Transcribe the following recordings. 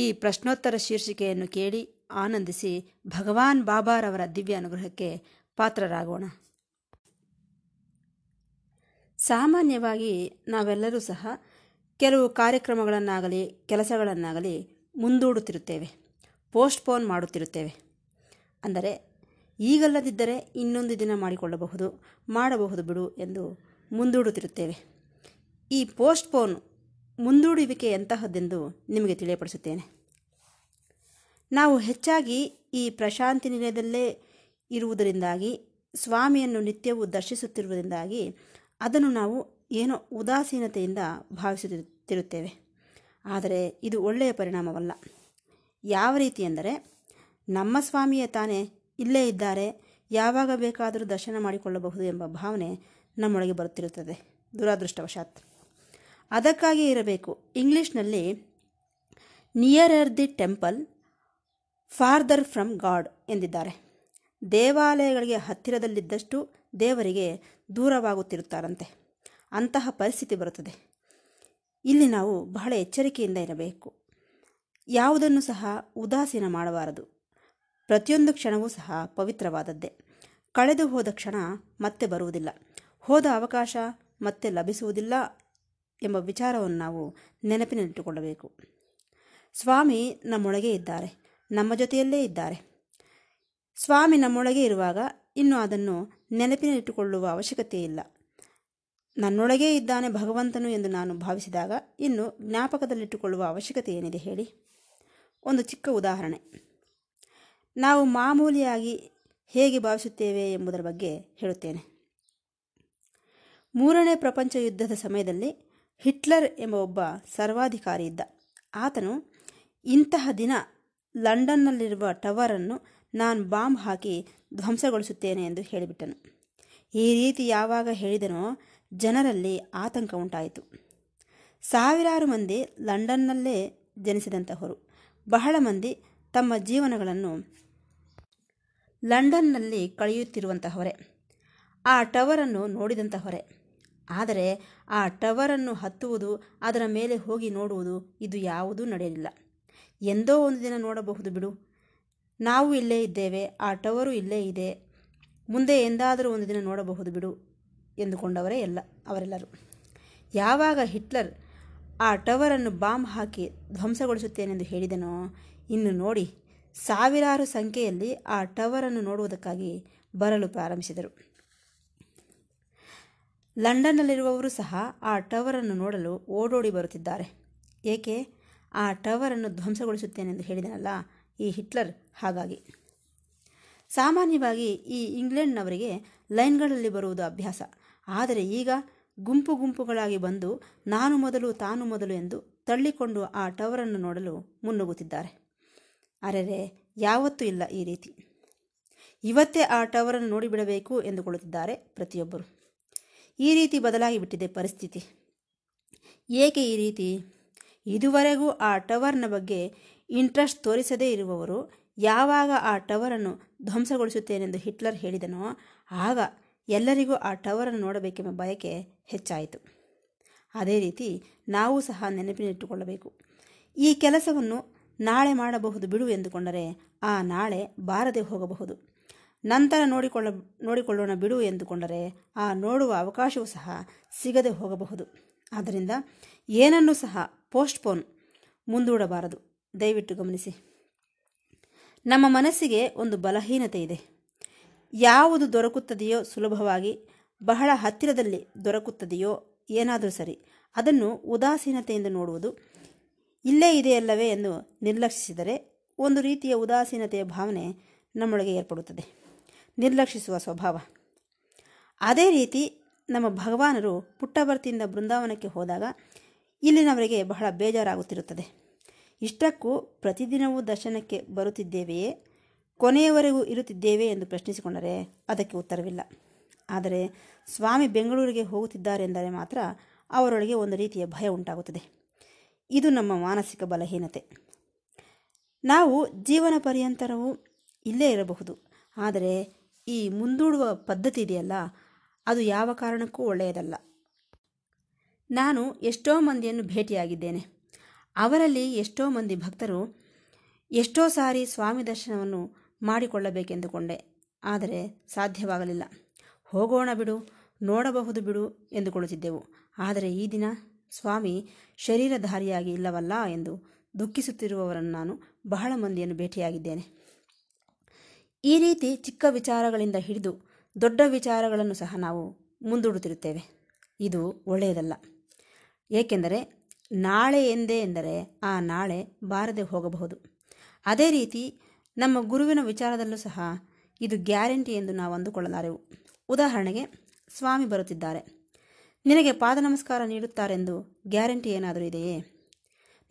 ಈ ಪ್ರಶ್ನೋತ್ತರ ಶೀರ್ಷಿಕೆಯನ್ನು ಕೇಳಿ ಆನಂದಿಸಿ ಭಗವಾನ್ ಬಾಬಾರವರ ದಿವ್ಯ ಅನುಗ್ರಹಕ್ಕೆ ಪಾತ್ರರಾಗೋಣ. ಸಾಮಾನ್ಯವಾಗಿ ನಾವೆಲ್ಲರೂ ಸಹ ಕೆಲವು ಕಾರ್ಯಕ್ರಮಗಳನ್ನಾಗಲಿ, ಕೆಲಸಗಳನ್ನಾಗಲಿ ಮುಂದೂಡುತ್ತಿರುತ್ತೇವೆ, ಪೋಸ್ಟ್ಪೋನ್ ಮಾಡುತ್ತಿರುತ್ತೇವೆ. ಅಂದರೆ ಈಗಲ್ಲದಿದ್ದರೆ ಇನ್ನೊಂದು ದಿನ ಮಾಡಿಕೊಳ್ಳಬಹುದು, ಮಾಡಬಹುದು ಬಿಡು ಎಂದು ಮುಂದೂಡುತ್ತಿರುತ್ತೇವೆ. ಈ ಪೋಸ್ಟ್ಪೋನ್ ಮುಂದೂಡುವಿಕೆ ಎಂತಹದ್ದೆಂದು ನಿಮಗೆ ತಿಳಿಯಪಡಿಸುತ್ತೇನೆ. ನಾವು ಹೆಚ್ಚಾಗಿ ಈ ಪ್ರಶಾಂತಿ ನಿಲಯದಲ್ಲೇ ಇರುವುದರಿಂದಾಗಿ, ಸ್ವಾಮಿಯನ್ನು ನಿತ್ಯವೂ ದರ್ಶಿಸುತ್ತಿರುವುದರಿಂದಾಗಿ ಅದನ್ನು ನಾವು ಏನೋ ಉದಾಸೀನತೆಯಿಂದ ಭಾವಿಸುತ್ತಿರುತ್ತೇವೆ. ಆದರೆ ಇದು ಒಳ್ಳೆಯ ಪರಿಣಾಮವಲ್ಲ. ಯಾವ ರೀತಿ ಎಂದರೆ, ನಮ್ಮ ಸ್ವಾಮಿಯೇ ತಾನೇ ಇಲ್ಲೇ ಇದ್ದಾರೆ, ಯಾವಾಗ ಬೇಕಾದರೂ ದರ್ಶನ ಮಾಡಿಕೊಳ್ಳಬಹುದು ಎಂಬ ಭಾವನೆ ನಮ್ಮೊಳಗೆ ಬರುತ್ತಿರುತ್ತದೆ. ದುರಾದೃಷ್ಟವಶಾತ್. ಅದಕ್ಕಾಗಿ ಇರಬೇಕು. ಇಂಗ್ಲೀಷ್ನಲ್ಲಿ nearer the temple farther from God ಎಂದಿದ್ದಾರೆ. ದೇವಾಲಯಗಳಿಗೆ ಹತ್ತಿರದಲ್ಲಿದ್ದಷ್ಟು ದೇವರಿಗೆ ದೂರವಾಗುತ್ತಿರುತ್ತಾರಂತೆ. ಅಂತಹ ಪರಿಸ್ಥಿತಿ ಬರುತ್ತದೆ. ಇಲ್ಲಿ ನಾವು ಬಹಳ ಎಚ್ಚರಿಕೆಯಿಂದ ಇರಬೇಕು. ಯಾವುದನ್ನು ಸಹ ಉದಾಸೀನ ಮಾಡಬಾರದು. ಪ್ರತಿಯೊಂದು ಕ್ಷಣವೂ ಸಹ ಪವಿತ್ರವಾದದ್ದೇ. ಕಳೆದು ಹೋದ ಕ್ಷಣ ಮತ್ತೆ ಬರುವುದಿಲ್ಲ. ಹೋದ ಅವಕಾಶ ಮತ್ತೆ ಲಭಿಸುವುದಿಲ್ಲ ಎಂಬ ವಿಚಾರವನ್ನು ನಾವು ನೆನಪಿನಲ್ಲಿಟ್ಟುಕೊಳ್ಳಬೇಕು. ಸ್ವಾಮಿ ನಮ್ಮೊಳಗೆ ಇದ್ದಾರೆ. ನಮ್ಮ ಜೊತೆಯಲ್ಲೇ ಇದ್ದಾರೆ. ಸ್ವಾಮಿ ನಮ್ಮೊಳಗೆ ಇರುವಾಗ ಇನ್ನು ಅದನ್ನು ನೆನಪಿನಲ್ಲಿಟ್ಟುಕೊಳ್ಳುವ ಅವಶ್ಯಕತೆ ಇಲ್ಲ. ನನ್ನೊಳಗೇ ಇದ್ದಾನೆ ಭಗವಂತನು ಎಂದು ನಾನು ಭಾವಿಸಿದಾಗ ಇನ್ನು ಜ್ಞಾಪಕದಲ್ಲಿಟ್ಟುಕೊಳ್ಳುವ ಅವಶ್ಯಕತೆ ಏನಿದೆ ಹೇಳಿ? ಒಂದು ಚಿಕ್ಕ ಉದಾಹರಣೆ. ನಾವು ಮಾಮೂಲಿಯಾಗಿ ಹೇಗೆ ಭಾವಿಸುತ್ತೇವೆ ಎಂಬುದರ ಬಗ್ಗೆ ಹೇಳುತ್ತೇನೆ. ಮೂರನೇ ಪ್ರಪಂಚ ಯುದ್ಧದ ಸಮಯದಲ್ಲಿ ಹಿಟ್ಲರ್ ಎಂಬ ಒಬ್ಬ ಸರ್ವಾಧಿಕಾರಿ ಇದ್ದ. ಆತನು, ಇಂತಹ ದಿನ ಲಂಡನ್ನಲ್ಲಿರುವ ಟವರನ್ನು ನಾನು ಬಾಂಬ್ ಹಾಕಿ ಧ್ವಂಸಗೊಳಿಸುತ್ತೇನೆ ಎಂದು ಹೇಳಿಬಿಟ್ಟನು. ಈ ರೀತಿ ಯಾವಾಗ ಹೇಳಿದನೋ ಜನರಲ್ಲಿ ಆತಂಕ ಉಂಟಾಯಿತು. ಸಾವಿರಾರು ಮಂದಿ ಲಂಡನ್ನಲ್ಲೇ ಜನಿಸಿದಂತಹವರು, ಬಹಳ ಮಂದಿ ತಮ್ಮ ಜೀವನಗಳನ್ನು ಲಂಡನ್ನಲ್ಲಿ ಕಳೆಯುತ್ತಿರುವಂತಹವರೇ. ಆ ಟವರನ್ನು ನೋಡಿದಂತಹವರೇ. ಆದರೆ ಆ ಟವರನ್ನು ಹತ್ತುವುದು ಅದರ ಮೇಲೆ ಹೋಗಿ ನೋಡುವುದು ಇದು ಯಾವುದೂ ನಡೆಯಲಿಲ್ಲ. ಎಂದೋ ಒಂದು ದಿನ ನೋಡಬಹುದು ಬಿಡು. ನಾವು ಇಲ್ಲೇ ಇದ್ದೇವೆ, ಆ ಟವರು ಇಲ್ಲೇ ಇದೆ. ಮುಂದೆ ಎಂದಾದರೂ ಒಂದು ದಿನ ನೋಡಬಹುದು ಬಿಡು ಎಂದುಕೊಂಡವರೇ ಎಲ್ಲ, ಅವರೆಲ್ಲರೂ. ಯಾವಾಗ ಹಿಟ್ಲರ್ ಆ ಟವರನ್ನು ಬಾಂಬ್ ಹಾಕಿ ಧ್ವಂಸಗೊಳಿಸುತ್ತೇನೆಂದು ಹೇಳಿದನೋ, ಇನ್ನು ನೋಡಿ, ಸಾವಿರಾರು ಸಂಖ್ಯೆಯಲ್ಲಿ ಆ ಟವರನ್ನು ನೋಡುವುದಕ್ಕಾಗಿ ಬರಲು ಪ್ರಾರಂಭಿಸಿದರು. ಲಂಡನ್ನಲ್ಲಿರುವವರು ಸಹ ಆ ಟವರನ್ನು ನೋಡಲು ಓಡೋಡಿ ಬರುತ್ತಿದ್ದಾರೆ. ಏಕೆ? ಆ ಟವರನ್ನು ಧ್ವಂಸಗೊಳಿಸುತ್ತೇನೆಂದು ಹೇಳಿದನಲ್ಲ ಈ ಹಿಟ್ಲರ್ ಹಾಗಾಗಿ. ಸಾಮಾನ್ಯವಾಗಿ ಈ ಇಂಗ್ಲೆಂಡ್ನವರಿಗೆ ಲೈನ್ಗಳಲ್ಲಿ ಬರುವುದು ಅಭ್ಯಾಸ. ಆದರೆ ಈಗ ಗುಂಪು ಗುಂಪುಗಳಾಗಿ ಬಂದು ನಾನು ಮೊದಲು ತಾನು ಮೊದಲು ಎಂದು ತಳ್ಳಿಕೊಂಡು ಆ ಟವರನ್ನು ನೋಡಲು ಮುನ್ನುಗ್ಗುತ್ತಿದ್ದಾರೆ. ಅರೆರೆ, ಯಾವತ್ತೂ ಇಲ್ಲ ಈ ರೀತಿ. ಇವತ್ತೇ ಆ ಟವರನ್ನು ನೋಡಿಬಿಡಬೇಕು ಎಂದುಕೊಳ್ಳುತ್ತಿದ್ದಾರೆ ಪ್ರತಿಯೊಬ್ಬರು. ಈ ರೀತಿ ಬದಲಾಗಿಬಿಟ್ಟಿದೆ ಪರಿಸ್ಥಿತಿ. ಏಕೆ ಈ ರೀತಿ? ಇದುವರೆಗೂ ಆ ಟವರ್ನ ಬಗ್ಗೆ ಇಂಟ್ರೆಸ್ಟ್ ತೋರಿಸದೇ ಇರುವವರು ಯಾವಾಗ ಆ ಟವರನ್ನು ಧ್ವಂಸಗೊಳಿಸುತ್ತೇನೆಂದು ಹಿಟ್ಲರ್ ಹೇಳಿದನೋ ಆಗ ಎಲ್ಲರಿಗೂ ಆ ಟವರನ್ನು ನೋಡಬೇಕೆಂಬ ಬಯಕೆ ಹೆಚ್ಚಾಯಿತು. ಅದೇ ರೀತಿ ನಾವು ಸಹ ನೆನಪಿನಿಟ್ಟುಕೊಳ್ಳಬೇಕು. ಈ ಕೆಲಸವನ್ನು ನಾಳೆ ಮಾಡಬಹುದು ಬಿಡು ಎಂದುಕೊಂಡರೆ ಆ ನಾಳೆ ಬಾರದೆ ಹೋಗಬಹುದು. ನಂತರ ನೋಡಿಕೊಳ್ಳ, ನೋಡಿಕೊಳ್ಳೋಣ ಬಿಡು ಎಂದುಕೊಂಡರೆ ಆ ನೋಡುವ ಅವಕಾಶವೂ ಸಹ ಸಿಗದೆ ಹೋಗಬಹುದು. ಆದ್ದರಿಂದ ಏನನ್ನು ಸಹ ಪೋಸ್ಟ್ಪೋನ್ ಮುಂದೂಡಬಾರದು. ದಯವಿಟ್ಟು ಗಮನಿಸಿ. ನಮ್ಮ ಮನಸ್ಸಿಗೆ ಒಂದು ಬಲಹೀನತೆ ಇದೆ. ಯಾವುದು ದೊರಕುತ್ತದೆಯೋ ಸುಲಭವಾಗಿ, ಬಹಳ ಹತ್ತಿರದಲ್ಲಿ ದೊರಕುತ್ತದೆಯೋ ಏನಾದರೂ ಸರಿ, ಅದನ್ನು ಉದಾಸೀನತೆಯಿಂದ ನೋಡುವುದು ಇಲ್ಲೇ ಇದೆಯಲ್ಲವೇ ಎಂದು ನಿರ್ಲಕ್ಷಿಸಿದರೆ ಒಂದು ರೀತಿಯ ಉದಾಸೀನತೆಯ ಭಾವನೆ ನಮ್ಮೊಳಗೆ ಏರ್ಪಡುತ್ತದೆ. ನಿರ್ಲಕ್ಷಿಸುವ ಸ್ವಭಾವ. ಅದೇ ರೀತಿ ನಮ್ಮ ಭಗವಾನರು ಪುಟ್ಟಭರ್ತಿಯಿಂದ ಬೃಂದಾವನಕ್ಕೆ ಹೋದಾಗ ಇಲ್ಲಿನವರಿಗೆ ಬಹಳ ಬೇಜಾರಾಗುತ್ತಿರುತ್ತದೆ. ಇಷ್ಟಕ್ಕೂ ಪ್ರತಿದಿನವೂ ದರ್ಶನಕ್ಕೆ ಬರುತ್ತಿದ್ದೇವೆಯೇ? ಕೊನೆಯವರೆಗೂ ಇರುತ್ತಿದ್ದೇವೆ ಎಂದು ಪ್ರಶ್ನಿಸಿಕೊಂಡರೆ ಅದಕ್ಕೆ ಉತ್ತರವಿಲ್ಲ. ಆದರೆ ಸ್ವಾಮಿ ಬೆಂಗಳೂರಿಗೆ ಹೋಗುತ್ತಿದ್ದಾರೆಂದರೆ ಮಾತ್ರ ಅವರೊಳಗೆ ಒಂದು ರೀತಿಯ ಭಯ ಉಂಟಾಗುತ್ತದೆ. ಇದು ನಮ್ಮ ಮಾನಸಿಕ ಬಲಹೀನತೆ. ನಾವು ಜೀವನ ಪರ್ಯಂತರವೂ ಇಲ್ಲೇ ಇರಬಹುದು. ಆದರೆ ಈ ಮುಂದೂಡುವ ಪದ್ಧತಿ ಇದೆಯಲ್ಲ, ಅದು ಯಾವ ಕಾರಣಕ್ಕೂ ಒಳ್ಳೆಯದಲ್ಲ. ನಾನು ಎಷ್ಟೋ ಮಂದಿಯನ್ನು ಭೇಟಿಯಾಗಿದ್ದೇನೆ. ಅವರಲ್ಲಿ ಎಷ್ಟೋ ಮಂದಿ ಭಕ್ತರು ಎಷ್ಟೋ ಸಾರಿ ಸ್ವಾಮಿ ದರ್ಶನವನ್ನು ಮಾಡಿಕೊಳ್ಳಬೇಕೆಂದುಕೊಂಡೆ. ಆದರೆ ಸಾಧ್ಯವಾಗಲಿಲ್ಲ. ಹೋಗೋಣ ಬಿಡು, ನೋಡಬಹುದು ಬಿಡು ಎಂದುಕೊಳ್ಳುತ್ತಿದ್ದೆವು ಆದರೆ ಈ ದಿನ ಸ್ವಾಮಿ ಶರೀರಧಾರಿಯಾಗಿ ಇಲ್ಲವಲ್ಲ ಎಂದು ದುಃಖಿಸುತ್ತಿರುವವರನ್ನು ನಾನು ಬಹಳ ಮಂದಿಯನ್ನು ಭೇಟಿಯಾಗಿದ್ದೇನೆ. ಈ ರೀತಿ ಚಿಕ್ಕ ವಿಚಾರಗಳಿಂದ ಹಿಡಿದು ದೊಡ್ಡ ವಿಚಾರಗಳನ್ನು ಸಹ ನಾವು ಮುಂದೂಡುತ್ತಿರುತ್ತೇವೆ. ಇದು ಒಳ್ಳೆಯದಲ್ಲ. ಏಕೆಂದರೆ ನಾಳೆ ಎಂದೇ ಎಂದರೆ ಆ ನಾಳೆ ಬಾರದೆ ಹೋಗಬಹುದು. ಅದೇ ರೀತಿ ನಮ್ಮ ಗುರುವಿನ ವಿಚಾರದಲ್ಲೂ ಸಹ ಇದು ಗ್ಯಾರಂಟಿ ಎಂದು ನಾವು ಅಂದುಕೊಳ್ಳಲಾರೆವು. ಉದಾಹರಣೆಗೆ, ಸ್ವಾಮಿ ಬರುತ್ತಿದ್ದಾರೆ. ನಿನಗೆ ಪಾದ ನಮಸ್ಕಾರ ನೀಡುತ್ತಾರೆಂದು ಗ್ಯಾರಂಟಿ ಏನಾದರೂ ಇದೆಯೇ?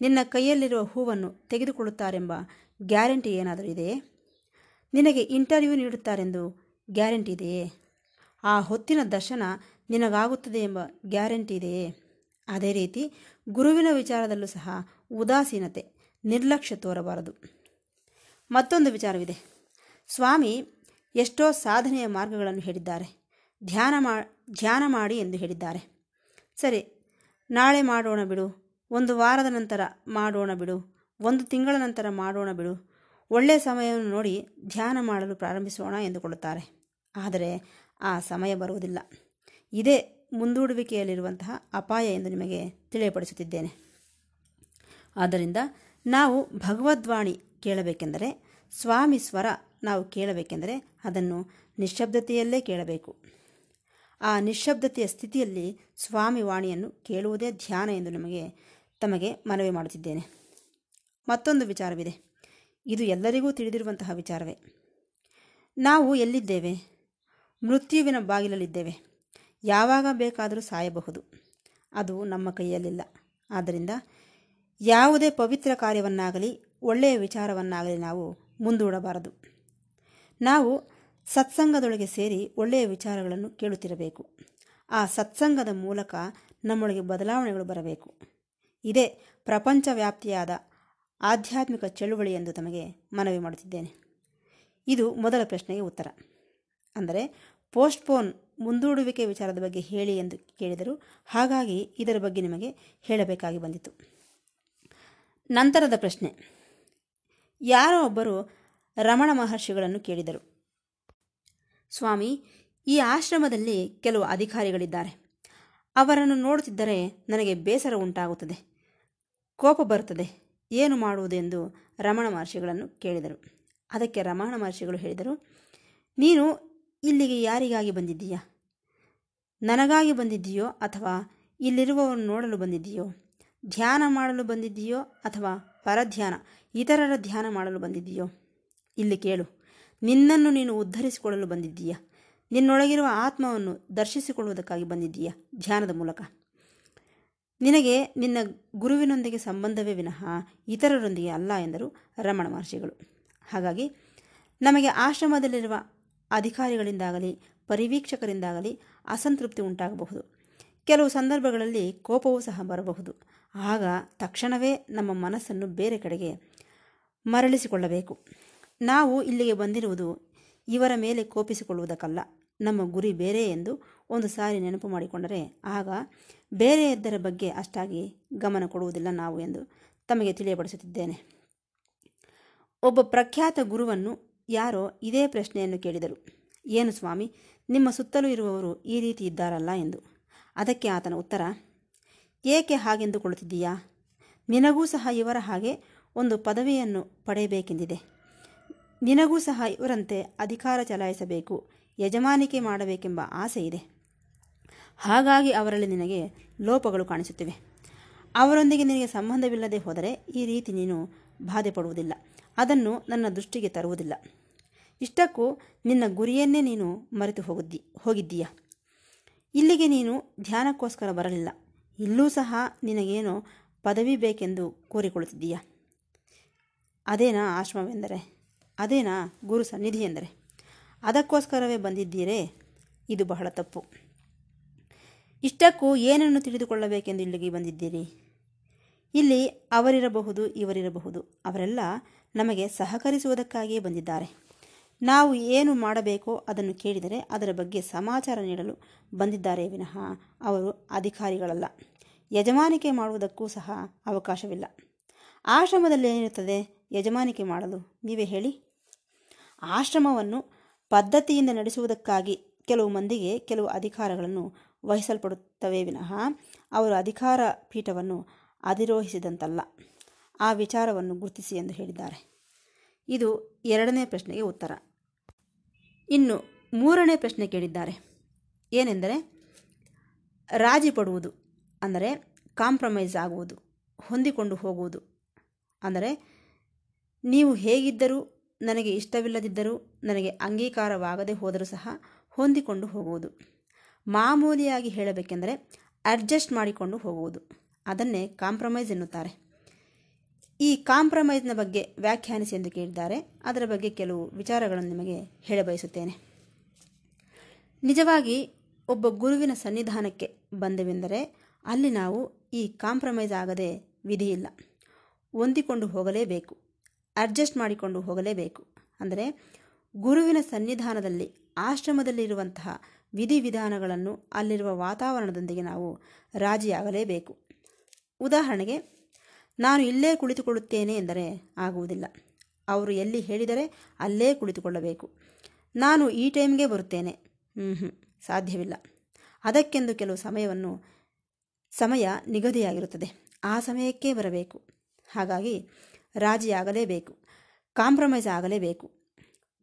ನಿನ್ನ ಕೈಯಲ್ಲಿರುವ ಹೂವನ್ನು ತೆಗೆದುಕೊಳ್ಳುತ್ತಾರೆಂಬ ಗ್ಯಾರಂಟಿ ಏನಾದರೂ ಇದೆಯೇ? ನಿನಗೆ ಇಂಟರ್ವ್ಯೂ ನೀಡುತ್ತಾರೆಂದು ಗ್ಯಾರಂಟಿ ಇದೆಯೇ? ಆ ಹೊತ್ತಿನ ದರ್ಶನ ನಿನಗಾಗುತ್ತದೆ ಎಂಬ ಗ್ಯಾರಂಟಿ ಇದೆಯೇ? ಅದೇ ರೀತಿ ಗುರುವಿನ ವಿಚಾರದಲ್ಲೂ ಸಹ ಉದಾಸೀನತೆ, ನಿರ್ಲಕ್ಷ್ಯ ತೋರಬಾರದು. ಮತ್ತೊಂದು ವಿಚಾರವಿದೆ. ಸ್ವಾಮಿ ಎಷ್ಟೋ ಸಾಧನೆಯ ಮಾರ್ಗಗಳನ್ನು ಹೇಳಿದ್ದಾರೆ. ಧ್ಯಾನ ಮಾ, ಧ್ಯಾನ ಮಾಡಿ ಎಂದು ಹೇಳಿದ್ದಾರೆ. ಸರಿ, ನಾಳೆ ಮಾಡೋಣ ಬಿಡು, ಒಂದು ವಾರದ ನಂತರ ಮಾಡೋಣ ಬಿಡು, ಒಂದು ತಿಂಗಳ ನಂತರ ಮಾಡೋಣ ಬಿಡು ಒಳ್ಳೆಯ ಸಮಯವನ್ನು ನೋಡಿ ಧ್ಯಾನ ಮಾಡಲು ಪ್ರಾರಂಭಿಸೋಣ ಎಂದುಕೊಳ್ಳುತ್ತಾರೆ. ಆದರೆ ಆ ಸಮಯ ಬರುವುದಿಲ್ಲ. ಇದೇ ಮುಂದೂಡುವಿಕೆಯಲ್ಲಿರುವಂತಹ ಅಪಾಯ ಎಂದು ನಿಮಗೆ ತಿಳಿಯಪಡಿಸುತ್ತಿದ್ದೇನೆ. ಆದ್ದರಿಂದ ನಾವು ಭಗವದ್ವಾಣಿ ಕೇಳಬೇಕೆಂದರೆ, ಸ್ವಾಮಿ ಸ್ವರ ನಾವು ಕೇಳಬೇಕೆಂದರೆ ಅದನ್ನು ನಿಶ್ಶಬ್ದತೆಯಲ್ಲೇ ಕೇಳಬೇಕು. ಆ ನಿಶ್ಶಬ್ದತೆಯ ಸ್ಥಿತಿಯಲ್ಲಿ ಸ್ವಾಮಿ ವಾಣಿಯನ್ನು ಕೇಳುವುದೇ ಧ್ಯಾನ ಎಂದು ನಿಮಗೆ, ತಮಗೆ ಮನವಿ ಮಾಡುತ್ತಿದ್ದೇನೆ. ಮತ್ತೊಂದು ವಿಚಾರವಿದೆ. ಇದು ಎಲ್ಲರಿಗೂ ತಿಳಿದಿರುವಂತಹ ವಿಚಾರವೇ. ನಾವು ಎಲ್ಲಿದ್ದೇವೆ? ಮೃತ್ಯುವಿನ ಬಾಗಿಲಲ್ಲಿದ್ದೇವೆ. ಯಾವಾಗ ಬೇಕಾದರೂ ಸಾಯಬಹುದು. ಅದು ನಮ್ಮ ಕೈಯಲ್ಲಿಲ್ಲ. ಆದ್ದರಿಂದ ಯಾವುದೇ ಪವಿತ್ರ ಕಾರ್ಯವನ್ನಾಗಲಿ, ಒಳ್ಳೆಯ ವಿಚಾರವನ್ನಾಗಲಿ ನಾವು ಮುಂದೂಡಬಾರದು. ನಾವು ಸತ್ಸಂಗದೊಳಗೆ ಸೇರಿ ಒಳ್ಳೆಯ ವಿಚಾರಗಳನ್ನು ಕೇಳುತ್ತಿರಬೇಕು. ಆ ಸತ್ಸಂಗದ ಮೂಲಕ ನಮ್ಮೊಳಗೆ ಬದಲಾವಣೆಗಳು ಬರಬೇಕು. ಇದೇ ಪ್ರಪಂಚವ್ಯಾಪ್ತಿಯಾದ ಆಧ್ಯಾತ್ಮಿಕ ಚಳುವಳಿ ಎಂದು ತಮಗೆ ಮನವಿ ಮಾಡುತ್ತಿದ್ದೇನೆ. ಇದು ಮೊದಲ ಪ್ರಶ್ನೆಗೆ ಉತ್ತರ. ಅಂದರೆ, ಪೋಸ್ಟ್ಪೋನ್ ಮುಂದೂಡುವಿಕೆ ವಿಚಾರದ ಬಗ್ಗೆ ಹೇಳಿ ಎಂದು ಕೇಳಿದರು ಹಾಗಾಗಿ ಇದರ ಬಗ್ಗೆ ನಿಮಗೆ ಹೇಳಬೇಕಾಗಿ ಬಂದಿತು. ನಂತರದ ಪ್ರಶ್ನೆ. ಯಾರೋ ಒಬ್ಬರು ರಮಣ ಮಹರ್ಷಿಗಳನ್ನು ಕೇಳಿದರು. ಸ್ವಾಮಿ, ಈ ಆಶ್ರಮದಲ್ಲಿ ಕೆಲವು ಅಧಿಕಾರಿಗಳಿದ್ದಾರೆ. ಅವರನ್ನು ನೋಡುತ್ತಿದ್ದರೆ ನನಗೆ ಬೇಸರ ಉಂಟಾಗುತ್ತದೆ. ಕೋಪ ಬರುತ್ತದೆ. ಏನು ಮಾಡುವುದೆಂದು ರಮಣ ಮಹರ್ಷಿಗಳನ್ನು ಕೇಳಿದರು. ಅದಕ್ಕೆ ರಮಣ ಮಹರ್ಷಿಗಳು ಹೇಳಿದರು, ನೀನು ಇಲ್ಲಿಗೆ ಯಾರಿಗಾಗಿ ಬಂದಿದ್ದೀಯಾ? ನನಗಾಗಿ ಬಂದಿದ್ದೀಯೋ ಅಥವಾ ಇಲ್ಲಿರುವವರು ನೋಡಲು ಬಂದಿದ್ದೀಯೋ? ಧ್ಯಾನ ಮಾಡಲು ಬಂದಿದ್ದೀಯೋ ಅಥವಾ ಪರಧ್ಯಾನ, ಇತರರ ಧ್ಯಾನ ಮಾಡಲು ಬಂದಿದ್ದೀಯೋ? ಇಲ್ಲಿ ಕೇಳು, ನಿನ್ನನ್ನು ನೀನು ಉದ್ಧರಿಸಿಕೊಳ್ಳಲು ಬಂದಿದ್ದೀಯಾ? ನಿನ್ನೊಳಗಿರುವ ಆತ್ಮವನ್ನು ದರ್ಶಿಸಿಕೊಳ್ಳುವುದಕ್ಕಾಗಿ ಬಂದಿದ್ದೀಯಾ? ಧ್ಯಾನದ ಮೂಲಕ. ನಿನಗೆ ನಿನ್ನ ಗುರುವಿನೊಂದಿಗೆ ಸಂಬಂಧವೇ ವಿನಃ ಇತರರೊಂದಿಗೆ ಅಲ್ಲ ಎಂದರು ರಮಣ ಮಹರ್ಷಿಗಳು. ಹಾಗಾಗಿ ನಮಗೆ ಆಶ್ರಮದಲ್ಲಿರುವ ಅಧಿಕಾರಿಗಳಿಂದಾಗಲಿ, ಪರಿವೀಕ್ಷಕರಿಂದಾಗಲಿ ಅಸಂತೃಪ್ತಿ ಉಂಟಾಗಬಹುದು. ಕೆಲವು ಸಂದರ್ಭಗಳಲ್ಲಿ ಕೋಪವೂ ಸಹ ಬರಬಹುದು. ಆಗ ತಕ್ಷಣವೇ ನಮ್ಮ ಮನಸ್ಸನ್ನು ಬೇರೆ ಕಡೆಗೆ ಮರಳಿಸಿಕೊಳ್ಳಬೇಕು. ನಾವು ಇಲ್ಲಿಗೆ ಬಂದಿರುವುದು ಇವರ ಮೇಲೆ ಕೋಪಿಸಿಕೊಳ್ಳುವುದಕ್ಕಲ್ಲ. ನಮ್ಮ ಗುರಿ ಬೇರೆ ಎಂದು ಒಂದು ಸಾರಿ ನೆನಪು ಮಾಡಿಕೊಂಡರೆ ಆಗ ಬೇರೆಯದ್ದರ ಬಗ್ಗೆ ಅಷ್ಟಾಗಿ ಗಮನ ಕೊಡುವುದಿಲ್ಲ ನಾವು ಎಂದು ತಮಗೆ ತಿಳಿಯಪಡಿಸುತ್ತಿದ್ದೇನೆ. ಒಬ್ಬ ಪ್ರಖ್ಯಾತ ಗುರುವನ್ನು ಯಾರೋ ಇದೇ ಪ್ರಶ್ನೆಯನ್ನು ಕೇಳಿದರು. ಏನು ಸ್ವಾಮಿ, ನಿಮ್ಮ ಸುತ್ತಲೂ ಇರುವವರು ಈ ರೀತಿ ಇದ್ದಾರಲ್ಲ ಎಂದು. ಅದಕ್ಕೆ ಆತನ ಉತ್ತರ, ಏಕೆ ಹಾಗೆಂದುಕೊಳ್ಳುತ್ತಿದ್ದೀಯಾ? ನಿನಗೂ ಸಹ ಇವರ ಹಾಗೆ ಒಂದು ಪದವಿಯನ್ನು ಪಡೆಯಬೇಕೆಂದಿದೆ. ನಿನಗೂ ಸಹ ಇವರಂತೆ ಅಧಿಕಾರ ಚಲಾಯಿಸಬೇಕು, ಯಜಮಾನಿಕೆ ಮಾಡಬೇಕೆಂಬ ಆಸೆ ಇದೆ ಹಾಗಾಗಿ ಅವರಲ್ಲಿ ನಿನಗೆ ಲೋಪಗಳು ಕಾಣಿಸುತ್ತಿವೆ. ಅವರೊಂದಿಗೆ ನಿನಗೆ ಸಂಬಂಧವಿಲ್ಲದೆ ಹೋದರೆ ಈ ರೀತಿ ನೀನು ಬಾಧೆ ಪಡುವುದಿಲ್ಲ ಅದನ್ನು ನನ್ನ ದೃಷ್ಟಿಗೆ ತರುವುದಿಲ್ಲ. ಇಷ್ಟಕ್ಕೂ ನಿನ್ನ ಗುರಿಯನ್ನೇ ನೀನು ಮರೆತು ಹೋಗಿದ್ದಿ, ಹೋಗಿದ್ದೀಯ? ಇಲ್ಲಿಗೆ ನೀನು ಧ್ಯಾನಕ್ಕೋಸ್ಕರ ಬರಲಿಲ್ಲ. ಇಲ್ಲೂ ಸಹ ನಿನಗೇನೋ ಪದವಿ ಬೇಕೆಂದು ಕೋರಿಕೊಳ್ಳುತ್ತಿದ್ದೀಯ? ಅದೇನಾ ಆಶ್ರಮವೆಂದರೆ? ಅದೇನಾ ಗುರು ಸನ್ನಿಧಿ ಎಂದರೆ? ಅದಕ್ಕೋಸ್ಕರವೇ ಬಂದಿದ್ದೀರೇ? ಇದು ಬಹಳ ತಪ್ಪು. ಇಷ್ಟಕ್ಕೂ ಏನನ್ನು ತಿಳಿದುಕೊಳ್ಳಬೇಕೆಂದು ಇಲ್ಲಿಗೆ ಬಂದಿದ್ದೀರಿ? ಇಲ್ಲಿ ಅವರಿರಬಹುದು, ಇವರಿರಬಹುದು. ಅವರೆಲ್ಲ ನಮಗೆ ಸಹಕರಿಸುವುದಕ್ಕಾಗಿಯೇ ಬಂದಿದ್ದಾರೆ. ನಾವು ಏನು ಮಾಡಬೇಕೋ ಅದನ್ನು ಕೇಳಿದರೆ ಅದರ ಬಗ್ಗೆ ಸಮಾಚಾರ ನೀಡಲು ಬಂದಿದ್ದಾರೆ ವಿನಃ ಅವರು ಅಧಿಕಾರಿಗಳಲ್ಲ. ಯಜಮಾನಿಕೆ ಮಾಡುವುದಕ್ಕೂ ಸಹ ಅವಕಾಶವಿಲ್ಲ. ಆಶ್ರಮದಲ್ಲಿ ಏನಿರುತ್ತದೆ? ಯಜಮಾನಿಕೆ ಮಾಡಲು. ನೀವೇ ಹೇಳಿ. ಆಶ್ರಮವನ್ನು ಪದ್ಧತಿಯಿಂದ ನಡೆಸುವುದಕ್ಕಾಗಿ ಕೆಲವು ಮಂದಿಗೆ ಕೆಲವು ಅಧಿಕಾರಗಳನ್ನು ವಹಿಸಲ್ಪಡುತ್ತವೆ ವಿನಃ ಅವರು ಅಧಿಕಾರ ಪೀಠವನ್ನು ಅಧಿರೋಹಿಸಿದಂತಲ್ಲ. ಆ ವಿಚಾರವನ್ನು ಗುರುತಿಸಿ ಎಂದು ಹೇಳಿದ್ದಾರೆ. ಇದು ಎರಡನೇ ಪ್ರಶ್ನೆಗೆ ಉತ್ತರ. ಇನ್ನು ಮೂರನೇ ಪ್ರಶ್ನೆ ಕೇಳಿದ್ದಾರೆ. ಏನೆಂದರೆ, ರಾಜಿ ಪಡುವುದು, ಅಂದರೆ ಕಾಂಪ್ರಮೈಸ್ ಆಗುವುದು, ಹೊಂದಿಕೊಂಡು ಹೋಗುವುದು, ಅಂದರೆ ನೀವು ಹೇಗಿದ್ದರೂ ನನಗೆ ಇಷ್ಟವಿಲ್ಲದಿದ್ದರೂ ನನಗೆ ಅಂಗೀಕಾರವಾಗದೆ ಹೋದರೂ ಸಹ ಹೊಂದಿಕೊಂಡು ಹೋಗುವುದು. ಮಾಮೂಲಿಯಾಗಿ ಹೇಳಬೇಕೆಂದರೆ ಅಡ್ಜಸ್ಟ್ ಮಾಡಿಕೊಂಡು ಹೋಗುವುದು. ಅದನ್ನೇ ಕಾಂಪ್ರಮೈಸ್ ಎನ್ನುತ್ತಾರೆ. ಈ ಕಾಂಪ್ರಮೈಸ್ನ ಬಗ್ಗೆ ವ್ಯಾಖ್ಯಾನಿಸಿ ಎಂದು ಕೇಳಿದ್ದಾರೆ. ಅದರ ಬಗ್ಗೆ ಕೆಲವು ವಿಚಾರಗಳನ್ನು ನಿಮಗೆ ಹೇಳಬಯಸುತ್ತೇನೆ. ನಿಜವಾಗಿ ಒಬ್ಬ ಗುರುವಿನ ಸನ್ನಿಧಾನಕ್ಕೆ ಬಂದೆವೆಂದರೆ ಅಲ್ಲಿ ನಾವು ಈ ಕಾಂಪ್ರಮೈಸ್ ಆಗದೆ ವಿಧಿಯಿಲ್ಲ. ಹೊಂದಿಕೊಂಡು ಹೋಗಲೇಬೇಕು. ಅಡ್ಜಸ್ಟ್ ಮಾಡಿಕೊಂಡು ಹೋಗಲೇಬೇಕು. ಅಂದರೆ ಗುರುವಿನ ಸನ್ನಿಧಾನದಲ್ಲಿ ಆಶ್ರಮದಲ್ಲಿರುವಂತಹ ವಿಧಿವಿಧಾನಗಳನ್ನು ಅಲ್ಲಿರುವ ವಾತಾವರಣದೊಂದಿಗೆ ನಾವು ರಾಜಿಯಾಗಲೇಬೇಕು. ಉದಾಹರಣೆಗೆ, ನಾನು ಇಲ್ಲೇ ಕುಳಿತುಕೊಳ್ಳುತ್ತೇನೆ ಎಂದರೆ ಆಗುವುದಿಲ್ಲ. ಅವರು ಎಲ್ಲಿ ಹೇಳಿದರೆ ಅಲ್ಲೇ ಕುಳಿತುಕೊಳ್ಳಬೇಕು. ನಾನು ಈ ಟೈಮ್ಗೆ ಬರುತ್ತೇನೆ. ಹ್ಞೂ ಸಾಧ್ಯವಿಲ್ಲ. ಅದಕ್ಕೆಂದು ಕೆಲವು ಸಮಯವನ್ನು, ಸಮಯ ನಿಗದಿಯಾಗಿರುತ್ತದೆ. ಆ ಸಮಯಕ್ಕೆ ಬರಬೇಕು. ಹಾಗಾಗಿ ರಾಜಿಯಾಗಲೇಬೇಕು. ಕಾಂಪ್ರಮೈಸ್ ಆಗಲೇಬೇಕು.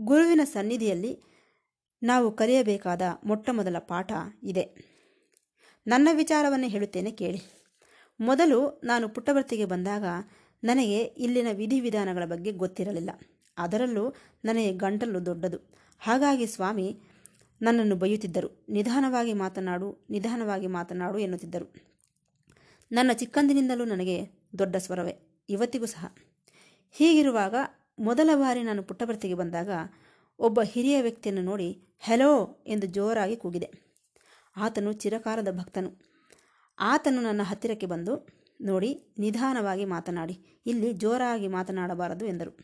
ಗುರುವಿನ ಸನ್ನಿಧಿಯಲ್ಲಿ ನಾವು ಕಲಿಯಬೇಕಾದ ಮೊಟ್ಟ ಮೊದಲ ಪಾಠ ಇದೆ. ನನ್ನ ವಿಚಾರವನ್ನು ಹೇಳುತ್ತೇನೆ ಕೇಳಿ. ಮೊದಲು ನಾನು ಪುಟ್ಟಭರ್ತಿಗೆ ಬಂದಾಗ ನನಗೆ ಇಲ್ಲಿನ ವಿಧಿವಿಧಾನಗಳ ಬಗ್ಗೆ ಗೊತ್ತಿರಲಿಲ್ಲ. ಅದರಲ್ಲೂ ನನಗೆ ಗಂಟಲು ದೊಡ್ಡದು. ಹಾಗಾಗಿ ಸ್ವಾಮಿ, ನನ್ನನ್ನು ಬೈಯುತ್ತಿದ್ದರು. ನಿಧಾನವಾಗಿ ಮಾತನಾಡು ನಿಧಾನವಾಗಿ ಮಾತನಾಡು ಎನ್ನುತ್ತಿದ್ದರು. ನನ್ನ ಚಿಕ್ಕಂದಿನಿಂದಲೂ ನನಗೆ ದೊಡ್ಡ ಸ್ವರವೇ, ಇವತ್ತಿಗೂ ಸಹ. ಹೀಗಿರುವಾಗ ಮೊದಲ ಬಾರಿ ನಾನು ಪುಟ್ಟಭರ್ತಿಗೆ ಬಂದಾಗ ಒಬ್ಬ ಹಿರಿಯ ವ್ಯಕ್ತಿಯನ್ನು ನೋಡಿ, ಹೆಲೋ ಎಂದು ಜೋರಾಗಿ ಕೂಗಿದೆ. ಆತನು ಚಿರಕಾಲದ ಭಕ್ತನು. ಆತನು ನನ್ನ ಹತ್ತಿರಕ್ಕೆ ಬಂದು ನೋಡಿ, ನಿಧಾನವಾಗಿ ಮಾತನಾಡಿ. ಇಲ್ಲಿ ಜೋರಾಗಿ ಮಾತನಾಡಬಾರದು ಎಂದರು.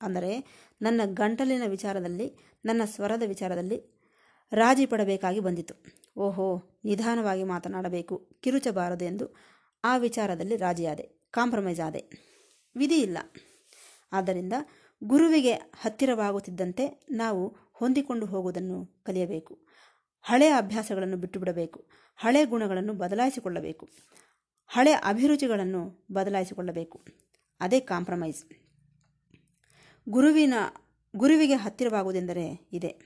ಅಂದರೆ, ನನ್ನ ಗಂಟಲಿನ ವಿಚಾರದಲ್ಲಿ, ನನ್ನ ಸ್ವರದ ವಿಚಾರದಲ್ಲಿ ರಾಜಿ ಪಡಬೇಕಾಗಿ ಬಂದಿತು. ಓಹೋ, ನಿಧಾನವಾಗಿ ಮಾತನಾಡಬೇಕು, ಕಿರುಚಬಾರದು ಎಂದು ಆ ವಿಚಾರದಲ್ಲಿ ರಾಜಿಯಾದೆ, ಕಾಂಪ್ರಮೈಸ್ ಆದೆ. ವಿಧಿ ಇಲ್ಲ. ಆದ್ದರಿಂದ ಗುರುವಿಗೆ ಹತ್ತಿರವಾಗುತ್ತಿದ್ದಂತೆ ನಾವು ಹೊಂದಿಕೊಂಡು ಹೋಗುವುದನ್ನು ಕಲಿಯಬೇಕು. ಹಳೆಯ ಅಭ್ಯಾಸಗಳನ್ನು ಬಿಟ್ಟು ಬಿಡಬೇಕು ಹಳೆ ಗುಣಗಳನ್ನು ಬದಲಾಯಿಸಿಕೊಳ್ಳಬೇಕು. ಹಳೆ ಅಭಿರುಚಿಗಳನ್ನು ಬದಲಾಯಿಸಿಕೊಳ್ಳಬೇಕು. ಅದೇ ಕಾಂಪ್ರಮೈಸ್. ಗುರುವಿನ, ಗುರುವಿಗೆ ಹತ್ತಿರವಾಗುವುದೆಂದರೆ ಇದೆ.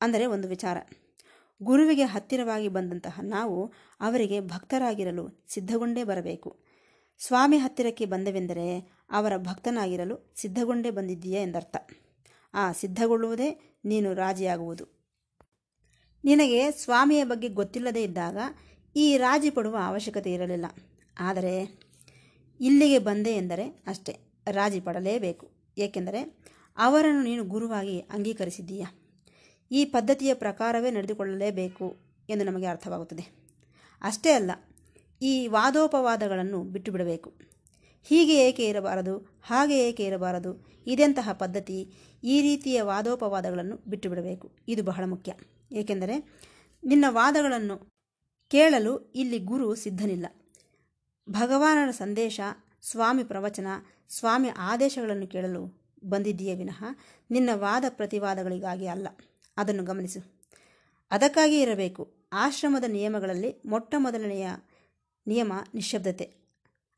ಅಂದರೆ ಒಂದು ವಿಚಾರ. ಗುರುವಿಗೆ ಹತ್ತಿರವಾಗಿ ಬಂದಂತಹ ನಾವು ಅವರಿಗೆ ಭಕ್ತರಾಗಿರಲು ಸಿದ್ಧಗೊಂಡೇ ಬರಬೇಕು. ಸ್ವಾಮಿ ಹತ್ತಿರಕ್ಕೆ ಬಂದವೆಂದರೆ ಅವರ ಭಕ್ತನಾಗಿರಲು ಸಿದ್ಧಗೊಂಡೇ ಬಂದಿದ್ದೀಯಾ ಎಂದರ್ಥ. ಆ ಸಿದ್ಧಗೊಳ್ಳುವುದೇ ನೀನು ರಾಜಿಯಾಗುವುದು. ನಿನಗೆ ಸ್ವಾಮಿಯ ಬಗ್ಗೆ ಗೊತ್ತಿಲ್ಲದೇ ಇದ್ದಾಗ ಈ ರಾಜಿ ಪಡುವ ಅವಶ್ಯಕತೆ ಇರಲಿಲ್ಲ. ಆದರೆ ಇಲ್ಲಿಗೆ ಬಂದೆ ಎಂದರೆ ಅಷ್ಟೇ, ರಾಜಿ ಪಡಲೇಬೇಕು. ಏಕೆಂದರೆ ಅವರನ್ನು ನೀನು ಗುರುವಾಗಿ ಅಂಗೀಕರಿಸಿದ್ದೀಯಾ. ಈ ಪದ್ಧತಿಯ ಪ್ರಕಾರವೇ ನಡೆದುಕೊಳ್ಳಲೇಬೇಕು ಎಂದು ನಮಗೆ ಅರ್ಥವಾಗುತ್ತದೆ. ಅಷ್ಟೇ ಅಲ್ಲ ಈ ವಾದೋಪವಾದಗಳನ್ನು ಬಿಟ್ಟು ಬಿಡಬೇಕು ಹೀಗೆ ಏಕೆ ಇರಬಾರದು? ಹಾಗೆ ಏಕೆ ಇರಬಾರದು? ಇದೆಂತಹ ಪದ್ಧತಿ? ಈ ರೀತಿಯ ವಾದೋಪವಾದಗಳನ್ನು ಬಿಟ್ಟು ಬಿಡಬೇಕು ಇದು ಬಹಳ ಮುಖ್ಯ. ಏಕೆಂದರೆ ನಿನ್ನ ವಾದಗಳನ್ನು ಕೇಳಲು ಇಲ್ಲಿ ಗುರು ಸಿದ್ಧನಿಲ್ಲ. ಭಗವಾನರ ಸಂದೇಶ, ಸ್ವಾಮಿ ಪ್ರವಚನ, ಸ್ವಾಮಿ ಆದೇಶಗಳನ್ನು ಕೇಳಲು ಬಂದಿದ್ದೀಯೇ ವಿನಃ ನಿನ್ನ ವಾದ ಪ್ರತಿವಾದಗಳಿಗಾಗಿ ಅಲ್ಲ. ಅದನ್ನು ಗಮನಿಸು. ಅದಕ್ಕಾಗಿ ಇರಬೇಕು. ಆಶ್ರಮದ ನಿಯಮಗಳಲ್ಲಿ ಮೊಟ್ಟ ಮೊದಲನೆಯ ನಿಯಮ ನಿಶ್ಶಬ್ದತೆ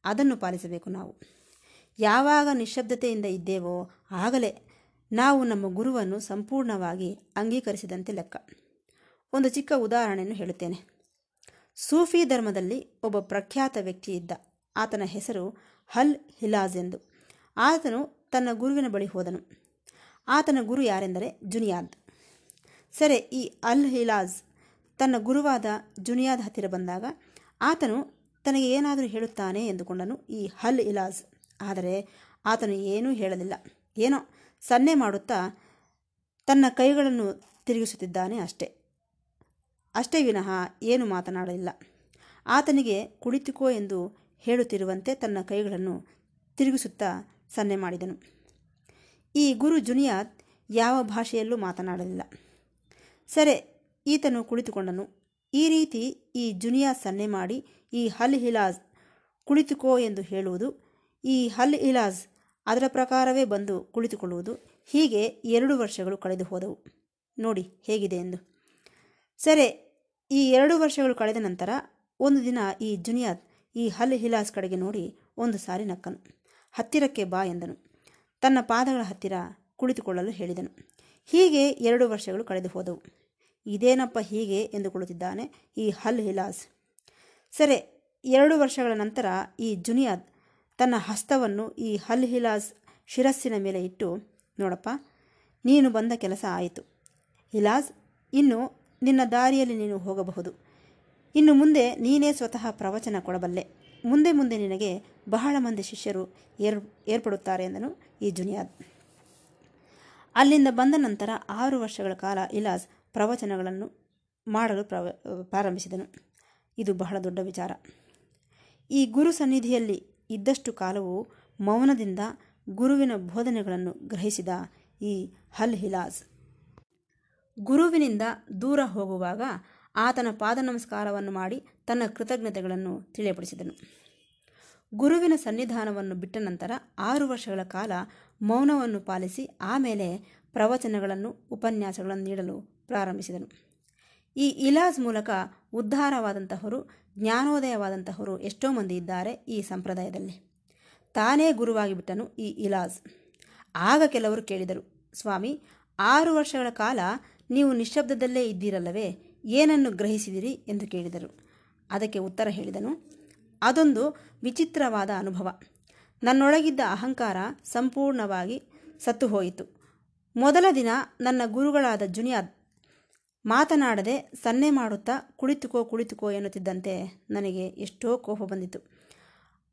ಅದನ್ನು ಪಾಲಿಸಬೇಕು ನಾವು. ಯಾವಾಗ ನಿಶ್ಶಬ್ದತೆಯಿಂದ ಇದ್ದೇವೋ ಆಗಲೇ ನಾವು ನಮ್ಮ ಗುರುವನ್ನು ಸಂಪೂರ್ಣವಾಗಿ ಅಂಗೀಕರಿಸಿದಂತೆ ಲೆಕ್ಕ. ಒಂದು ಚಿಕ್ಕ ಉದಾಹರಣೆಯನ್ನು ಹೇಳುತ್ತೇನೆ. ಸೂಫಿ ಧರ್ಮದಲ್ಲಿ ಒಬ್ಬ ಪ್ರಖ್ಯಾತ ವ್ಯಕ್ತಿ ಇದ್ದ ಆತನ ಹೆಸರು ಹಲ್ ಹಿಲಾಜ್ ಎಂದು. ಆತನು ತನ್ನ ಗುರುವಿನ ಬಳಿ ಹೋದನು. ಆತನ ಗುರು ಯಾರೆಂದರೆ ಜುನಿಯಾದ್. ಸರಿ, ಈ ಅಲ್ ಹಿಲಾಜ್ ತನ್ನ ಗುರುವಾದ ಜುನಿಯಾದ್ ಹತ್ತಿರ ಬಂದಾಗ ಆತನು ತನಗೆ ಏನಾದರೂ ಹೇಳುತ್ತಾನೆ ಎಂದುಕೊಂಡನು ಈ ಹಲ್ ಇಲಾಜ್. ಆದರೆ ಆತನು ಏನೂ ಹೇಳಲಿಲ್ಲ. ಏನೋ ಸನ್ನೆ ಮಾಡುತ್ತಾ ತನ್ನ ಕೈಗಳನ್ನು ತಿರುಗಿಸುತ್ತಿದ್ದಾನೆ ಅಷ್ಟೇ. ಅಷ್ಟೇ ವಿನಃ ಏನು ಮಾತನಾಡಲಿಲ್ಲ. ಆತನಿಗೆ ಕುಳಿತುಕೋ ಎಂದು ಹೇಳುತ್ತಿರುವಂತೆ ತನ್ನ ಕೈಗಳನ್ನು ತಿರುಗಿಸುತ್ತಾ ಸನ್ನೆ ಮಾಡಿದನು. ಈ ಗುರು ಜುನಿಯಾದ್ ಯಾವ ಭಾಷೆಯಲ್ಲೂ ಮಾತನಾಡಲಿಲ್ಲ. ಸರಿ, ಈತನು ಕುಳಿತುಕೊಂಡನು. ಈ ರೀತಿ ಈ ಜುನಿಯಾ ಸನ್ನೆ ಮಾಡಿ ಈ ಹಲ್ ಹಿಲಾಜ್ ಕುಳಿತುಕೋ ಎಂದು ಹೇಳುವುದು, ಈ ಹಲ್ ಇಲಾಜ್ ಅದರ ಪ್ರಕಾರವೇ ಬಂದು ಕುಳಿತುಕೊಳ್ಳುವುದು, ಹೀಗೆ ಎರಡು ವರ್ಷಗಳು ಕಳೆದು ಹೋದವು. ನೋಡಿ ಹೇಗಿದೆ ಎಂದು. ಸರಿ, ಈ ಎರಡು ವರ್ಷಗಳು ಕಳೆದ ನಂತರ ಒಂದು ದಿನ ಈ ಜುನಿಯಾದ್ ಈ ಹಲ್ ಹಿಲಾಸ್ ಕಡೆಗೆ ನೋಡಿ ಒಂದು ಸಾರಿ ನಕ್ಕನು. ಹತ್ತಿರಕ್ಕೆ ಬಾ ಎಂದನು. ತನ್ನ ಪಾದಗಳ ಹತ್ತಿರ ಕುಳಿತುಕೊಳ್ಳಲು ಹೇಳಿದನು. ಹೀಗೆ ಎರಡು ವರ್ಷಗಳು ಕಳೆದು ಹೋದವು. ಇದೇನಪ್ಪ ಹೀಗೆ ಎಂದುಕೊಳ್ಳುತ್ತಿದ್ದಾನೆ ಈ ಹಲ್ ಹಿಲಾಸ್ ಸರಿ, ಎರಡು ವರ್ಷಗಳ ನಂತರ ಈ ಜುನಿಯಾದ್ ತನ್ನ ಹಸ್ತವನ್ನು ಈ ಹಲ್ ಹಿಲಾಸ್ ಶಿರಸ್ಸಿನ ಮೇಲೆ ಇಟ್ಟು, ನೋಡಪ್ಪ, ನೀನು ಬಂದ ಕೆಲಸ ಆಯಿತು. ಹಿಲಾಸ್ ಇನ್ನು ನಿನ್ನ ದಾರಿಯಲ್ಲಿ ನೀನು ಹೋಗಬಹುದು. ಇನ್ನು ಮುಂದೆ ನೀನೇ ಸ್ವತಃ ಪ್ರವಚನ ಕೊಡಬಲ್ಲೆ. ಮುಂದೆ ಮುಂದೆ ನಿನಗೆ ಬಹಳ ಮಂದಿ ಶಿಷ್ಯರು ಏರ್, ಏರ್ಪಡುತ್ತಾರೆ ಎಂದನು ಈ ಜುನಿಯಾದ್. ಅಲ್ಲಿಂದ ಬಂದ ನಂತರ ಆರು ವರ್ಷಗಳ ಕಾಲ ಇಲಾಸ್ ಪ್ರವಚನಗಳನ್ನು ಮಾಡಲು ಪ್ರವ, ಪ್ರಾರಂಭಿಸಿದನು. ಇದು ಬಹಳ ದೊಡ್ಡ ವಿಚಾರ. ಈ ಗುರು ಸನ್ನಿಧಿಯಲ್ಲಿ ಇದ್ದಷ್ಟು ಕಾಲವು ಮೌನದಿಂದ ಗುರುವಿನ ಬೋಧನೆಗಳನ್ನು ಗ್ರಹಿಸಿದ ಈ ಹಲ್ ಹಿಲಾಸ್ ಗುರುವಿನಿಂದ ದೂರ ಹೋಗುವಾಗ ಆತನ ಪಾದ ನಮಸ್ಕಾರವನ್ನು ಮಾಡಿ ತನ್ನ ಕೃತಜ್ಞತೆಗಳನ್ನು ತಿಳಿಯಪಡಿಸಿದನು. ಗುರುವಿನ ಸನ್ನಿಧಾನವನ್ನು ಬಿಟ್ಟ ನಂತರ ಆರು ವರ್ಷಗಳ ಕಾಲ ಮೌನವನ್ನು ಪಾಲಿಸಿ ಆಮೇಲೆ ಪ್ರವಚನಗಳನ್ನು, ಉಪನ್ಯಾಸಗಳನ್ನು ನೀಡಲು ಪ್ರಾರಂಭಿಸಿದನು. ಈ ಇಲಾಜ್ ಮೂಲಕ ಉದ್ಧಾರವಾದಂತಹವರು, ಜ್ಞಾನೋದಯವಾದಂತಹವರು ಎಷ್ಟೋ ಮಂದಿ ಇದ್ದಾರೆ ಈ ಸಂಪ್ರದಾಯದಲ್ಲಿ. ತಾನೇ ಗುರುವಾಗಿ ಬಿಟ್ಟನು ಈ ಇಲಾಜ್. ಆಗ ಕೆಲವರು ಕೇಳಿದರು, ಸ್ವಾಮಿ, ಆರು ವರ್ಷಗಳ ಕಾಲ ನೀವು ನಿಶ್ಶಬ್ದದಲ್ಲೇ ಇದ್ದೀರಲ್ಲವೇ, ಏನನ್ನು ಗ್ರಹಿಸಿದಿರಿ? ಎಂದು ಕೇಳಿದರು. ಅದಕ್ಕೆ ಉತ್ತರ ಹೇಳಿದನು, ಅದೊಂದು ವಿಚಿತ್ರವಾದ ಅನುಭವ. ನನ್ನೊಳಗಿದ್ದ ಅಹಂಕಾರ ಸಂಪೂರ್ಣವಾಗಿ ಸತ್ತು ಹೋಯಿತು ಮೊದಲ ದಿನ ನನ್ನ ಗುರುಗಳಾದ ಜುನಿಯಾದ್ ಮಾತನಾಡದೆ ಸನ್ನೆ ಮಾಡುತ್ತಾ ಕುಳಿತುಕೋ ಕುಳಿತುಕೋ ಎನ್ನುತ್ತಿದ್ದಂತೆ ನನಗೆ ಎಷ್ಟೋ ಕೋಪ ಬಂದಿತು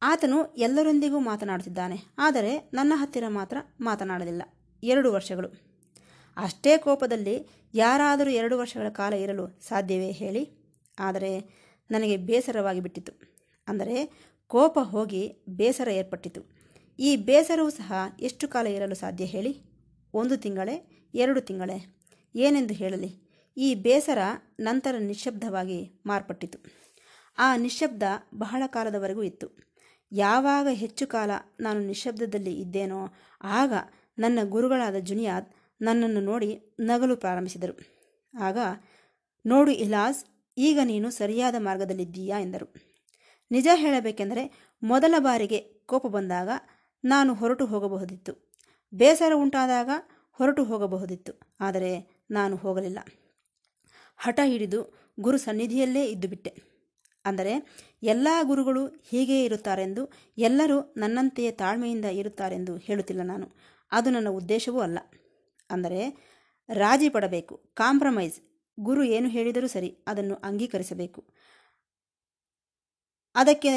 ಆತನು ಎಲ್ಲರೊಂದಿಗೂ ಮಾತನಾಡುತ್ತಿದ್ದಾನೆ, ಆದರೆ ನನ್ನ ಹತ್ತಿರ ಮಾತ್ರ ಮಾತನಾಡಲಿಲ್ಲ. ಎರಡು ವರ್ಷಗಳು. ಅಷ್ಟೇ ಕೋಪದಲ್ಲಿ ಯಾರಾದರೂ ಎರಡು ವರ್ಷಗಳ ಕಾಲ ಇರಲು ಸಾಧ್ಯವೇ ಹೇಳಿ? ಆದರೆ ನನಗೆ ಬೇಸರವಾಗಿ ಬಿಟ್ಟಿತು ಅಂದರೆ ಕೋಪ ಹೋಗಿ ಬೇಸರ ಏರ್ಪಟ್ಟಿತು ಈ ಬೇಸರವೂ ಸಹ ಎಷ್ಟು ಕಾಲ ಇರಲು ಸಾಧ್ಯ ಹೇಳಿ? ಒಂದು ತಿಂಗಳೇ, ಎರಡು ತಿಂಗಳೇ? ಏನೆಂದು ಹೇಳಲಿ? ಈ ಬೇಸರ ನಂತರ ನಿಶ್ಶಬ್ದವಾಗಿ ಮಾರ್ಪಟ್ಟಿತು. ಆ ನಿಶ್ಶಬ್ದ ಬಹಳ ಕಾಲದವರೆಗೂ ಇತ್ತು. ಯಾವಾಗ ಹೆಚ್ಚು ಕಾಲ ನಾನು ನಿಶ್ಶಬ್ದದಲ್ಲಿ ಇದ್ದೇನೋ, ಆಗ ನನ್ನ ಗುರುಗಳಾದ ಜುನಿಯಾದ್ ನನ್ನನ್ನು ನೋಡಿ ನಗಲು ಪ್ರಾರಂಭಿಸಿದರು. ಆಗ, ನೋಡು ಇಲಾಸ್ ಈಗ ನೀನು ಸರಿಯಾದ ಮಾರ್ಗದಲ್ಲಿದ್ದೀಯಾ? ಎಂದರು. ನಿಜ ಹೇಳಬೇಕೆಂದರೆ, ಮೊದಲ ಬಾರಿಗೆ ಕೋಪ ಬಂದಾಗ ನಾನು ಹೊರಟು ಹೋಗಬಹುದಿತ್ತು. ಬೇಸರ ಉಂಟಾದಾಗ ಹೊರಟು ಹೋಗಬಹುದಿತ್ತು. ಆದರೆ ನಾನು ಹೋಗಲಿಲ್ಲ. ಹಠ ಹಿಡಿದು ಗುರು ಸನ್ನಿಧಿಯಲ್ಲೇ ಇದ್ದುಬಿಟ್ಟೆ ಅಂದರೆ, ಎಲ್ಲ ಗುರುಗಳು ಹೀಗೇ ಇರುತ್ತಾರೆಂದು, ಎಲ್ಲರೂ ನನ್ನಂತೆಯೇ ತಾಳ್ಮೆಯಿಂದ ಇರುತ್ತಾರೆಂದು ಹೇಳುತ್ತಿಲ್ಲ ನಾನು. ಅದು ನನ್ನ ಉದ್ದೇಶವೂ ಅಲ್ಲ. ಅಂದರೆ, ರಾಜಿ ಪಡಬೇಕು, ಕಾಂಪ್ರಮೈಸ್, ಗುರು ಏನು ಹೇಳಿದರೂ ಸರಿ ಅದನ್ನು ಅಂಗೀಕರಿಸಬೇಕು. ಅದಕ್ಕೆ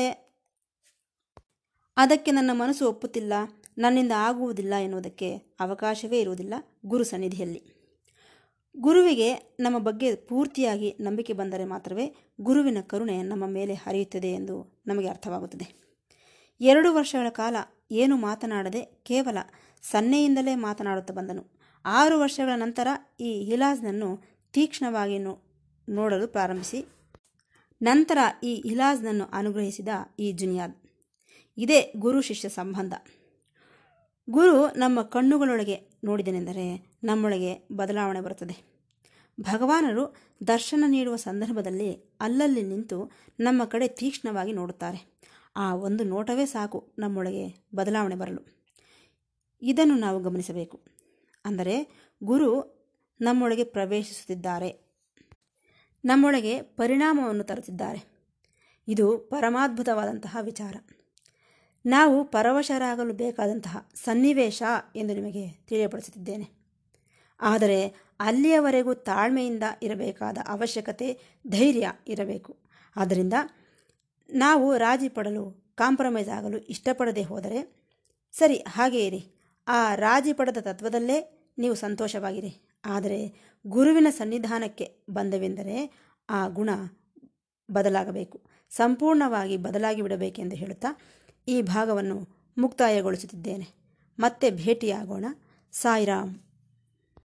ಅದಕ್ಕೆ ನನ್ನ ಮನಸ್ಸು ಒಪ್ಪುತ್ತಿಲ್ಲ, ನನ್ನಿಂದ ಆಗುವುದಿಲ್ಲ ಎನ್ನುವುದಕ್ಕೆ ಅವಕಾಶವೇ ಇರುವುದಿಲ್ಲ ಗುರು ಸನ್ನಿಧಿಯಲ್ಲಿ. ಗುರುವಿಗೆ ನಮ್ಮ ಬಗ್ಗೆ ಪೂರ್ತಿಯಾಗಿ ನಂಬಿಕೆ ಬಂದರೆ ಮಾತ್ರವೇ ಗುರುವಿನ ಕರುಣೆ ನಮ್ಮ ಮೇಲೆ ಹರಿಯುತ್ತದೆ ಎಂದು ನಮಗೆ ಅರ್ಥವಾಗುತ್ತದೆ. ಎರಡು ವರ್ಷಗಳ ಕಾಲ ಏನು ಮಾತನಾಡದೆ ಕೇವಲ ಸನ್ನೆಯಿಂದಲೇ ಮಾತನಾಡುತ್ತಾ ಬಂದನು. ಆರು ವರ್ಷಗಳ ನಂತರ ಈ ಹಿಲಾಜ್ನನ್ನು ತೀಕ್ಷ್ಣವಾಗಿ ನೋಡಲು ಪ್ರಾರಂಭಿಸಿ. ನಂತರ ಈ ಹಿಲಾಜ್ನನ್ನು ಅನುಗ್ರಹಿಸಿದ ಈ ಜುನಿಯಾದ್. ಇದೇ ಗುರು ಶಿಷ್ಯ ಸಂಬಂಧ. ಗುರು ನಮ್ಮ ಕಣ್ಣುಗಳೊಳಗೆ ನೋಡಿದನೆಂದರೆ ನಮ್ಮೊಳಗೆ ಬದಲಾವಣೆ ಬರುತ್ತದೆ. ಭಗವಾನರು ದರ್ಶನ ನೀಡುವ ಸಂದರ್ಭದಲ್ಲಿ ಅಲ್ಲಲ್ಲಿ ನಿಂತು ನಮ್ಮ ಕಡೆ ತೀಕ್ಷ್ಣವಾಗಿ ನೋಡುತ್ತಾರೆ. ಆ ಒಂದು ನೋಟವೇ ಸಾಕು ನಮ್ಮೊಳಗೆ ಬದಲಾವಣೆ ಬರಲು. ಇದನ್ನು ನಾವು ಗಮನಿಸಬೇಕು. ಅಂದರೆ ಗುರು ನಮ್ಮೊಳಗೆ ಪ್ರವೇಶಿಸುತ್ತಿದ್ದಾರೆ. ನಮ್ಮೊಳಗೆ ಪರಿಣಾಮವನ್ನು ತರುತ್ತಿದ್ದಾರೆ. ಇದು ಪರಮಾದ್ಭುತವಾದಂತಹ ವಿಚಾರ. ನಾವು ಪರವಶರಾಗಲು ಬೇಕಾದಂತಹ ಸನ್ನಿವೇಶ ಎಂದು ನಿಮಗೆ ತಿಳಿಯಪಡಿಸುತ್ತಿದ್ದೇನೆ. ಆದರೆ ಅಲ್ಲಿಯವರೆಗೂ ತಾಳ್ಮೆಯಿಂದ ಇರಬೇಕಾದ ಅವಶ್ಯಕತೆ, ಧೈರ್ಯ ಇರಬೇಕು. ಆದ್ದರಿಂದ ನಾವು ರಾಜಿ ಪಡಲು, ಕಾಂಪ್ರಮೈಸ್ ಆಗಲು ಇಷ್ಟಪಡದೆ ಹೋದರೆ, ಸರಿ, ಹಾಗೇ ಇರಿ. ಆ ರಾಜಿ ಪಡೆದ ತತ್ವದಲ್ಲೇ ನೀವು ಸಂತೋಷವಾಗಿರಿ. ಆದರೆ ಗುರುವಿನ ಸನ್ನಿಧಾನಕ್ಕೆ ಬಂದವೆಂದರೆ ಆ ಗುಣ ಬದಲಾಗಬೇಕು. ಸಂಪೂರ್ಣವಾಗಿ ಬದಲಾಗಿ ಬಿಡಬೇಕೆಂದು ಹೇಳುತ್ತಾ ಈ ಭಾಗವನ್ನು ಮುಕ್ತಾಯಗೊಳಿಸುತ್ತಿದ್ದೇನೆ. ಮತ್ತೆ ಭೇಟಿಯಾಗೋಣ. ಸಾಯಿರಾಮ್.